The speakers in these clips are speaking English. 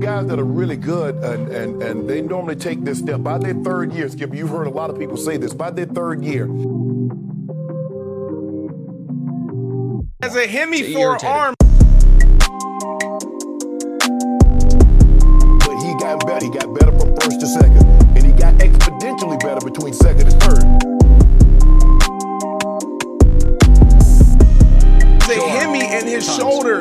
Guys that are really good and, and, and they normally take this step by their third year, Skip, you've heard a lot of people say this, by their third year. As a Hemi for arm. But he got better. He got better from first to second. And he got exponentially better between second and third. As a Hemi in his shoulder.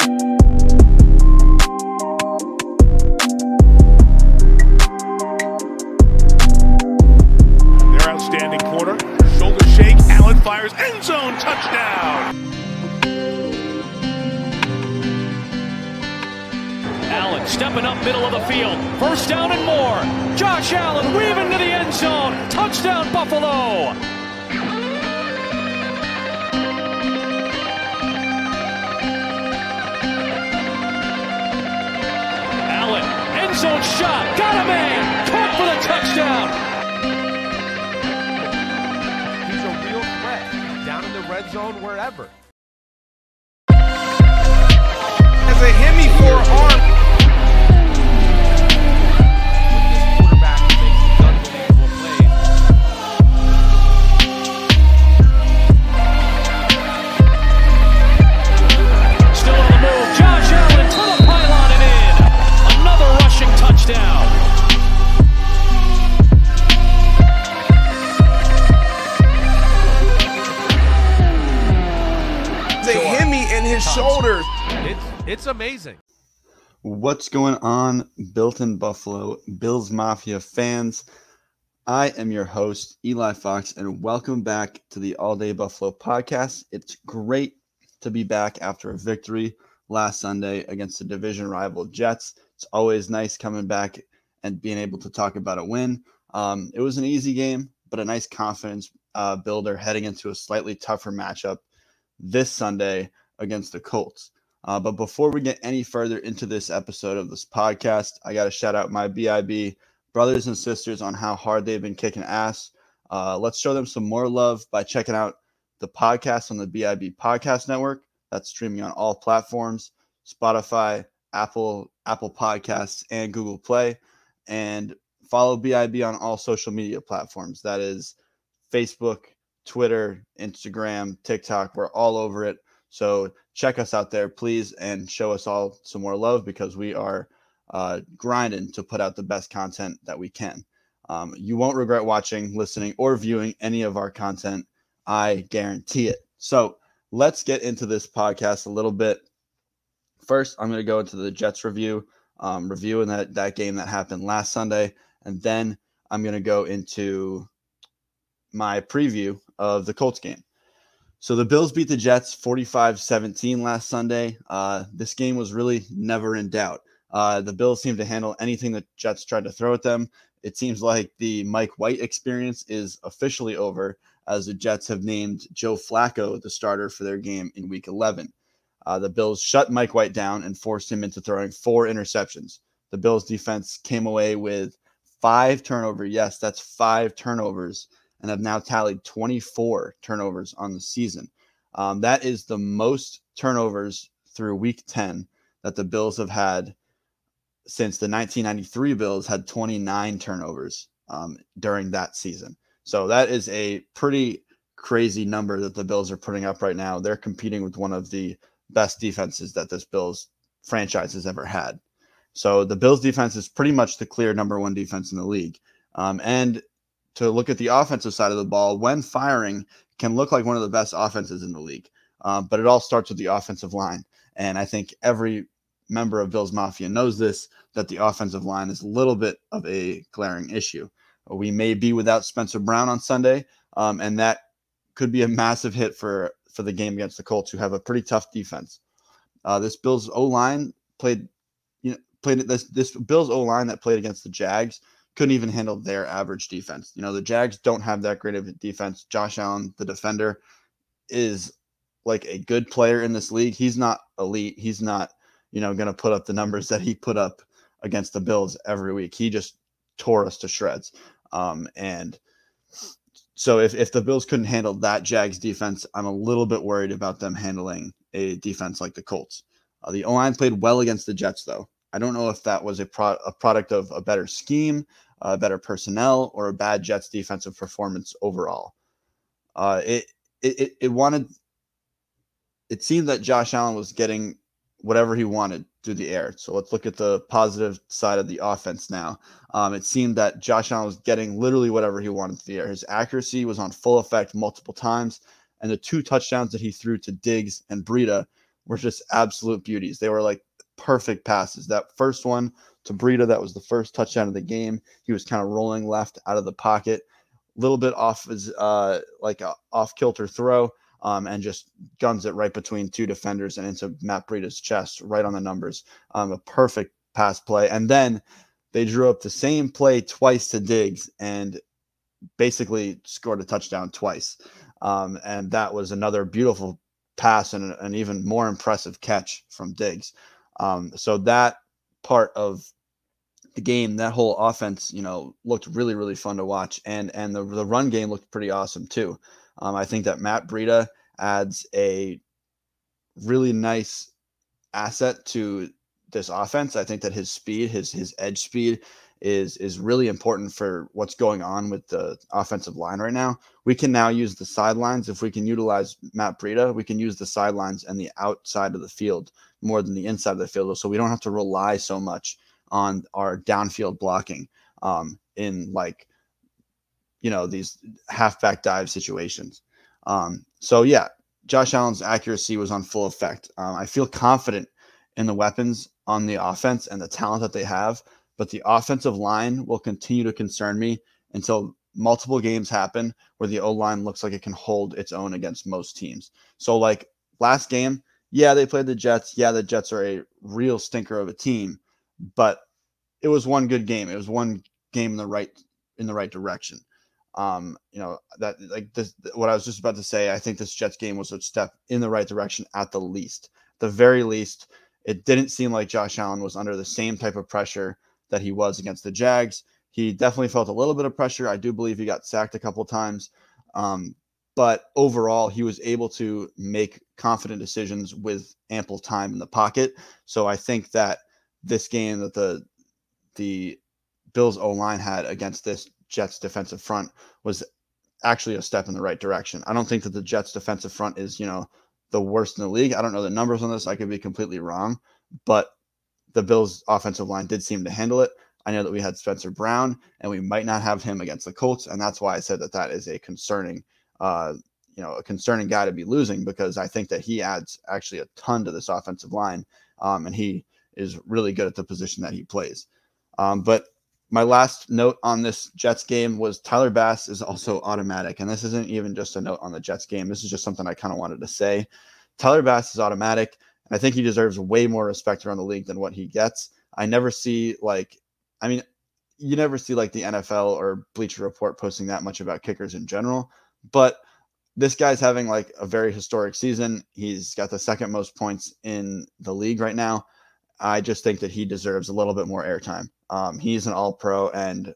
Middle of the field. First down and more. Josh Allen weaving to the end zone. Touchdown Buffalo. Allen, end zone shot. Got a man. Caught for the touchdown. He's a real threat down in the red zone, wherever. Amazing. What's going on, Built in Buffalo, Bills Mafia fans? I am your host, Eli Fox, and welcome back to the All Day Buffalo podcast. It's great to be back after a victory last Sunday against the division rival Jets. It's always nice coming back and being able to talk about a win. Um, it was an easy game, but a nice confidence uh, builder heading into a slightly tougher matchup this Sunday against the Colts. Uh, but before we get any further into this episode of this podcast, I got to shout out my BIB brothers and sisters on how hard they've been kicking ass. Uh, let's show them some more love by checking out the podcast on the BIB Podcast Network. That's streaming on all platforms: Spotify, Apple, Apple Podcasts, and Google Play. And follow BIB on all social media platforms. That is Facebook, Twitter, Instagram, TikTok. We're all over it. So check us out there, please, and show us all some more love because we are uh, grinding to put out the best content that we can. Um, you won't regret watching, listening, or viewing any of our content. I guarantee it. So let's get into this podcast a little bit. First, I'm going to go into the Jets review, um, reviewing that that game that happened last Sunday, and then I'm going to go into my preview of the Colts game. So the Bills beat the Jets 45 17 last Sunday. Uh, this game was really never in doubt. Uh, the Bills seemed to handle anything the Jets tried to throw at them. It seems like the Mike White experience is officially over as the Jets have named Joe Flacco the starter for their game in week 11. Uh, the Bills shut Mike White down and forced him into throwing four interceptions. The Bills defense came away with five turnovers. Yes, that's five turnovers and have now tallied 24 turnovers on the season. Um, that is the most turnovers through week 10 that the Bills have had since the 1993 Bills had 29 turnovers um, during that season. So that is a pretty crazy number that the Bills are putting up right now. They're competing with one of the best defenses that this Bills franchise has ever had. So the Bills defense is pretty much the clear number one defense in the league. Um, and to look at the offensive side of the ball, when firing, can look like one of the best offenses in the league. Um, but it all starts with the offensive line. And I think every member of Bills Mafia knows this that the offensive line is a little bit of a glaring issue. We may be without Spencer Brown on Sunday, um, and that could be a massive hit for for the game against the Colts, who have a pretty tough defense. Uh, this Bills O line played, you know, played this this Bills O line that played against the Jags couldn't even handle their average defense. You know, the Jags don't have that great of a defense. Josh Allen, the defender, is like a good player in this league. He's not elite. He's not, you know, going to put up the numbers that he put up against the Bills every week. He just tore us to shreds. Um, and so if, if the Bills couldn't handle that Jags defense, I'm a little bit worried about them handling a defense like the Colts. Uh, the O line played well against the Jets, though. I don't know if that was a, pro- a product of a better scheme, uh, better personnel, or a bad Jets defensive performance overall. Uh, it, it it wanted. It seemed that Josh Allen was getting whatever he wanted through the air. So let's look at the positive side of the offense now. Um, it seemed that Josh Allen was getting literally whatever he wanted through the air. His accuracy was on full effect multiple times, and the two touchdowns that he threw to Diggs and Breida were just absolute beauties. They were like perfect passes. That first one to Breida, that was the first touchdown of the game. He was kind of rolling left out of the pocket, a little bit off his uh, like a off kilter throw, um, and just guns it right between two defenders and into Matt Breida's chest, right on the numbers. Um, a perfect pass play, and then they drew up the same play twice to Diggs and basically scored a touchdown twice. Um, and that was another beautiful pass and an even more impressive catch from Diggs. Um, so that part of the game, that whole offense, you know, looked really, really fun to watch, and and the the run game looked pretty awesome too. Um, I think that Matt Breida adds a really nice asset to this offense. I think that his speed, his his edge speed, is is really important for what's going on with the offensive line right now. We can now use the sidelines if we can utilize Matt Breida. We can use the sidelines and the outside of the field more than the inside of the field, so we don't have to rely so much on our downfield blocking um, in like you know these halfback dive situations. Um, so yeah, Josh Allen's accuracy was on full effect. Um, I feel confident in the weapons on the offense and the talent that they have but the offensive line will continue to concern me until multiple games happen where the O line looks like it can hold its own against most teams. So, like last game, yeah, they played the Jets. Yeah, the Jets are a real stinker of a team, but it was one good game. It was one game in the right in the right direction. Um, you know that like this. What I was just about to say. I think this Jets game was a step in the right direction at the least. the very least, it didn't seem like Josh Allen was under the same type of pressure that he was against the Jags. He definitely felt a little bit of pressure. I do believe he got sacked a couple times. Um, but overall, he was able to make confident decisions with ample time in the pocket. So I think that this game that the the Bills O line had against this Jets defensive front was actually a step in the right direction. I don't think that the Jets defensive front is, you know, the worst in the league. I don't know the numbers on this. I could be completely wrong, but the Bills' offensive line did seem to handle it. I know that we had Spencer Brown, and we might not have him against the Colts, and that's why I said that that is a concerning, uh, you know, a concerning guy to be losing because I think that he adds actually a ton to this offensive line, um, and he is really good at the position that he plays. Um, but my last note on this Jets game was Tyler Bass is also automatic, and this isn't even just a note on the Jets game. This is just something I kind of wanted to say. Tyler Bass is automatic. I think he deserves way more respect around the league than what he gets. I never see like, I mean, you never see like the NFL or Bleacher Report posting that much about kickers in general, but this guy's having like a very historic season. He's got the second most points in the league right now. I just think that he deserves a little bit more airtime. Um, he's an all pro and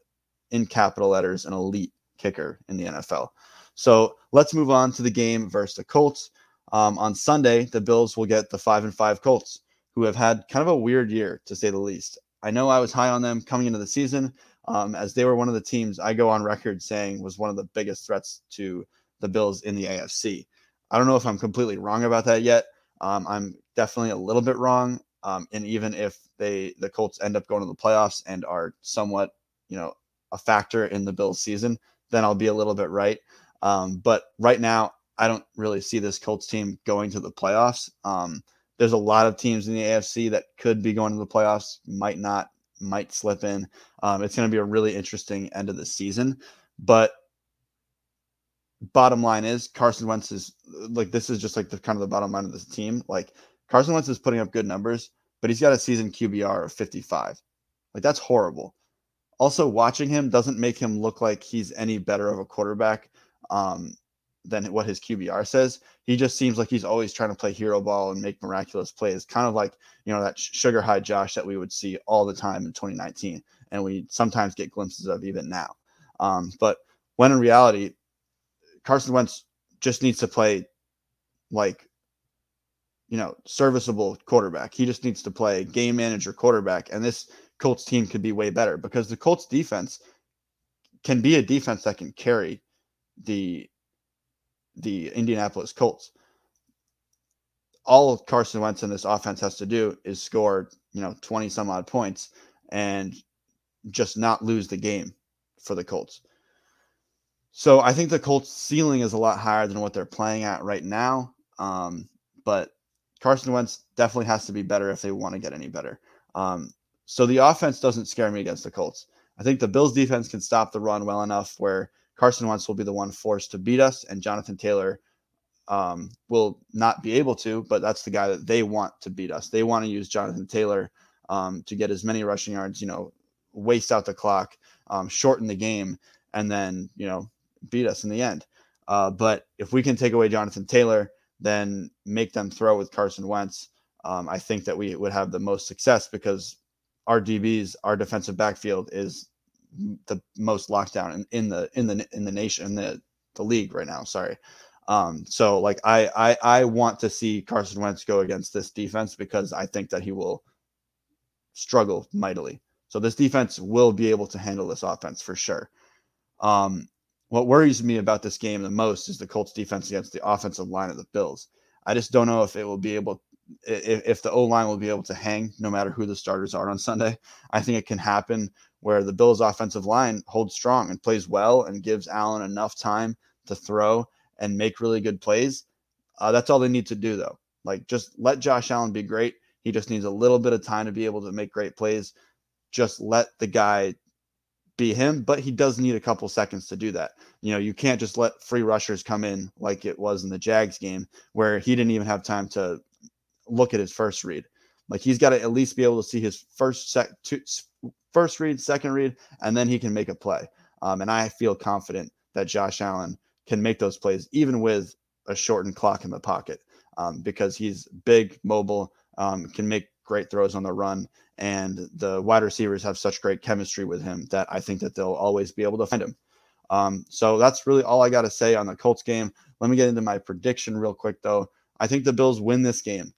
in capital letters, an elite kicker in the NFL. So let's move on to the game versus the Colts. Um, on Sunday, the Bills will get the five and five Colts, who have had kind of a weird year to say the least. I know I was high on them coming into the season, um, as they were one of the teams I go on record saying was one of the biggest threats to the Bills in the AFC. I don't know if I'm completely wrong about that yet. Um, I'm definitely a little bit wrong. Um, and even if they the Colts end up going to the playoffs and are somewhat, you know, a factor in the Bills season, then I'll be a little bit right. Um, but right now, I don't really see this Colts team going to the playoffs. Um, there's a lot of teams in the AFC that could be going to the playoffs, might not, might slip in. Um, it's going to be a really interesting end of the season. But bottom line is Carson Wentz is like this is just like the kind of the bottom line of this team. Like Carson Wentz is putting up good numbers, but he's got a season QBR of 55. Like that's horrible. Also, watching him doesn't make him look like he's any better of a quarterback. Um, than what his QBR says. He just seems like he's always trying to play hero ball and make miraculous plays, kind of like you know that sugar high Josh that we would see all the time in 2019, and we sometimes get glimpses of even now. Um, but when in reality, Carson Wentz just needs to play like you know, serviceable quarterback. He just needs to play game manager quarterback. And this Colts team could be way better because the Colts defense can be a defense that can carry the the Indianapolis Colts. All Carson Wentz and this offense has to do is score, you know, 20 some odd points and just not lose the game for the Colts. So I think the Colts ceiling is a lot higher than what they're playing at right now. Um, but Carson Wentz definitely has to be better if they want to get any better. Um, so the offense doesn't scare me against the Colts. I think the Bills defense can stop the run well enough where Carson Wentz will be the one forced to beat us, and Jonathan Taylor um, will not be able to, but that's the guy that they want to beat us. They want to use Jonathan Taylor um, to get as many rushing yards, you know, waste out the clock, um, shorten the game, and then, you know, beat us in the end. Uh, but if we can take away Jonathan Taylor, then make them throw with Carson Wentz, um, I think that we would have the most success because our DBs, our defensive backfield is the most lockdown in, in the in the in the nation in the the league right now. Sorry. Um, so like I, I I want to see Carson Wentz go against this defense because I think that he will struggle mightily. So this defense will be able to handle this offense for sure. Um, what worries me about this game the most is the Colts defense against the offensive line of the Bills. I just don't know if it will be able if, if the O line will be able to hang no matter who the starters are on Sunday. I think it can happen where the Bills offensive line holds strong and plays well and gives Allen enough time to throw and make really good plays. Uh, that's all they need to do though. Like just let Josh Allen be great. He just needs a little bit of time to be able to make great plays. Just let the guy be him, but he does need a couple seconds to do that. You know, you can't just let free rushers come in like it was in the Jags game where he didn't even have time to look at his first read. Like he's got to at least be able to see his first sec two, first read, second read, and then he can make a play. Um, and I feel confident that Josh Allen can make those plays even with a shortened clock in the pocket um, because he's big, mobile, um, can make great throws on the run, and the wide receivers have such great chemistry with him that I think that they'll always be able to find him. Um, so that's really all I got to say on the Colts game. Let me get into my prediction real quick, though. I think the Bills win this game,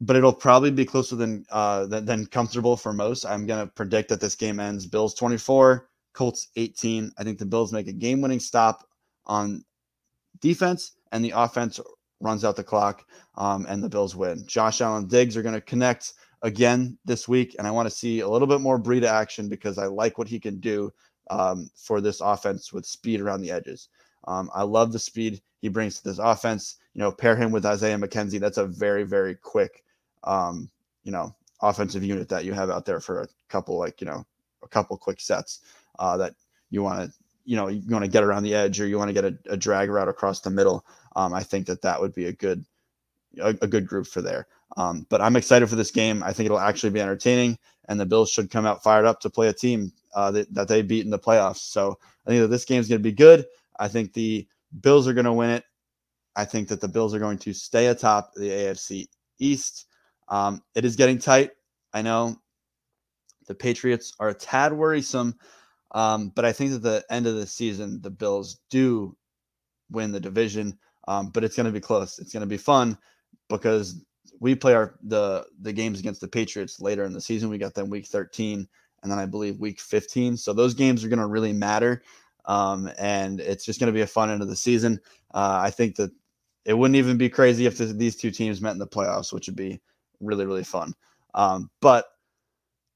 but it'll probably be closer than uh, than, than comfortable for most. I'm to predict that this game ends Bills 24, Colts 18. I think the Bills make a game-winning stop on defense, and the offense runs out the clock, um, and the Bills win. Josh Allen Diggs are to connect again this week, and I want to see a little bit more Breida action because I like what he can do um, for this offense with speed around the edges. Um, I love the speed he brings to this offense. You know, pair him with Isaiah McKenzie. That's a very, very quick, um, you know, offensive unit that you have out there for a couple, like, you know, a couple quick sets uh, that you want to, you know, you want to get around the edge or you want to get a, a drag route across the middle. Um, I think that that would be a good, a, a good group for there. Um, but I'm excited for this game. I think it'll actually be entertaining, and the Bills should come out fired up to play a team uh, that, that they beat in the playoffs. So I think that this game is going to be good. I think the Bills are going to win it. I think that the Bills are going to stay atop the AFC East. Um, it is getting tight. I know the Patriots are a tad worrisome, um, but I think that the end of the season, the Bills do win the division. Um, but it's going to be close. It's going to be fun because we play our the the games against the Patriots later in the season. We got them week 13 and then I believe week 15. So those games are going to really matter. Um, and it's just going to be a fun end of the season. Uh, I think that it wouldn't even be crazy if this, these two teams met in the playoffs, which would be really, really fun. Um, but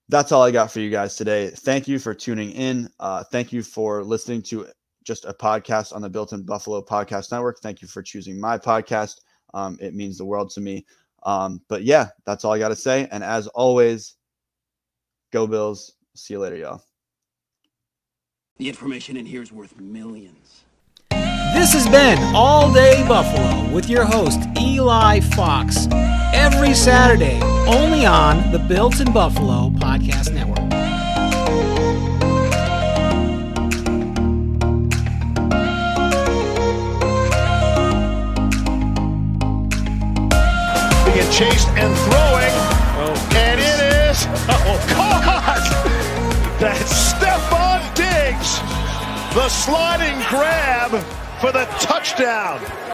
that's all I got for you guys today. Thank you for tuning in. Uh, thank you for listening to just a podcast on the Built in Buffalo Podcast Network. Thank you for choosing my podcast. Um, it means the world to me. Um, but yeah, that's all I got to say. And as always, go Bills. See you later, y'all. The information in here is worth millions. This has been All Day Buffalo with your host, Eli Fox. Every Saturday, only on the Built in Buffalo Podcast Network. Being chased and throwing. Oh, and it is oh, caught. That's Stefon Diggs. The sliding grab for the touchdown.